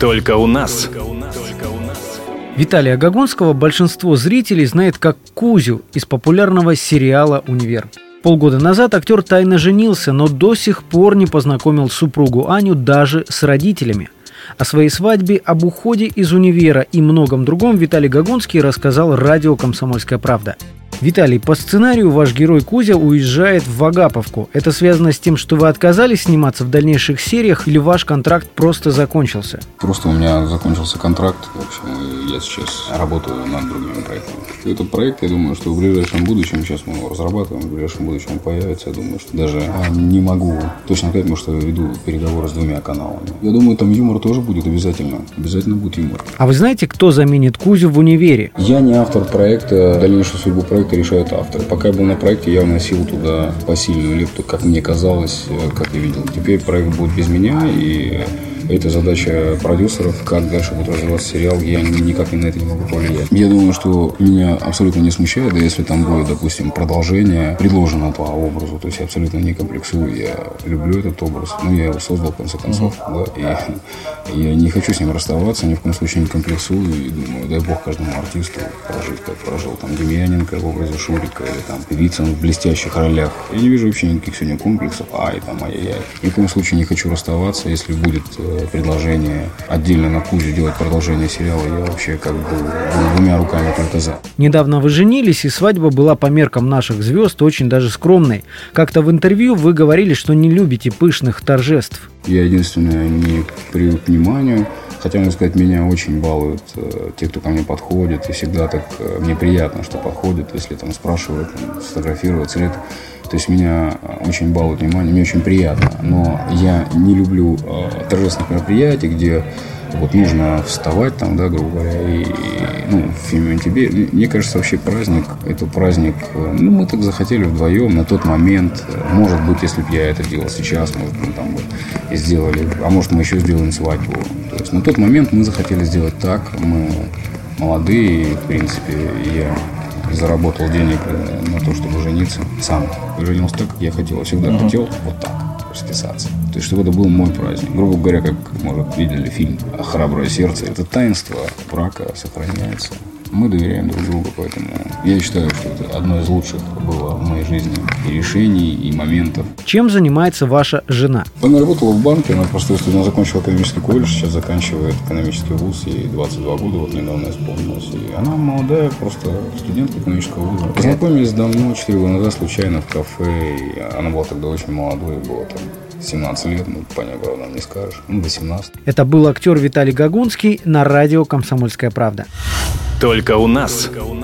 Только у нас. Виталия Гагонского большинство зрителей знает как Кузю из популярного сериала «Универ». Полгода назад актер тайно женился, но до сих пор не познакомил супругу Аню даже с родителями. О своей свадьбе, об уходе из универа и многом другом Виталий Гагонский рассказал радио «Комсомольская правда». Виталий, по сценарию ваш герой Кузя уезжает в Вагаповку. Это связано с тем, что вы отказались сниматься в дальнейших сериях или ваш контракт просто закончился? Просто у меня закончился контракт. В общем, я сейчас работаю над другими проектами. Этот проект, я думаю, что в ближайшем будущем, сейчас мы его разрабатываем, в ближайшем будущем он появится. Я думаю, что даже не могу точно сказать, потому что веду переговоры с двумя каналами. Я думаю, там юмор тоже будет обязательно. Обязательно будет юмор. А вы знаете, кто заменит Кузю в универе? Я не автор проекта. Дальнейшую судьбу проекта решают авторы. Пока я был на проекте, я вносил туда посильную лепту, как мне казалось, э, как я видел. Теперь проект будет без меня, и это задача продюсеров, как дальше будет развиваться сериал, я никак на это не могу повлиять. Я думаю, что меня абсолютно не смущает, да если там будет, допустим, продолжение предложено по образу, то есть я абсолютно не комплексую, я люблю этот образ, ну, я его создал, в конце концов, mm-hmm. да, и я не хочу с ним расставаться, ни в коем случае не комплексую, и думаю, дай бог каждому артисту прожить, как прожил там Демьяненко в образе Шурика, или там Вицин в блестящих ролях. Я не вижу вообще никаких сегодня комплексов, ай, там, ай-яй-яй. Ни в коем случае не хочу расставаться, если будет э, предложение отдельно на Кузю делать продолжение сериала, я вообще как бы двумя руками только за. Недавно вы женились, и свадьба была по меркам наших звезд очень даже скромной. Как-то в интервью вы говорили, что не любите пышных торжеств. Я единственное не привык к вниманию. Хотя, можно сказать, меня очень балуют э, те, кто ко мне подходит. И всегда так э, мне приятно, что подходят, если там спрашивают, там, сфотографироваться или это. То есть меня э, очень балует внимание, мне очень приятно. Но я не люблю э, торжественных мероприятий, где вот нужно вставать там, да, грубо говоря, и, и ну, фильме тебе. Мне кажется, вообще праздник, это праздник, э, ну, мы так захотели вдвоем на тот момент. Может быть, если бы я это делал сейчас, может, мы там бы сделали, а может, мы еще сделаем свадьбу. То есть на тот момент мы захотели сделать так, мы молодые, в принципе, я заработал денег э, на то, чтобы жениться сам. Женился так, как я хотел. Всегда uh-huh. хотел вот так расписаться. То есть, чтобы это был мой праздник. Грубо говоря, как, может, видели фильм «Храброе сердце». Это таинство брака сохраняется мы доверяем друг другу, поэтому я считаю, что это одно из лучших было в моей жизни и решений, и моментов. Чем занимается ваша жена? Она работала в банке, она просто она закончила экономический колледж, сейчас заканчивает экономический вуз, ей 22 года, вот недавно исполнилось. И она молодая, просто студентка экономического вуза. Познакомились давно, 4 года назад, случайно в кафе. И она была тогда очень молодой, было там 17 лет, ну, понятно, правда, не скажешь. Ну, 18. Это был актер Виталий Гагунский на радио «Комсомольская правда». Только у нас. Только у нас.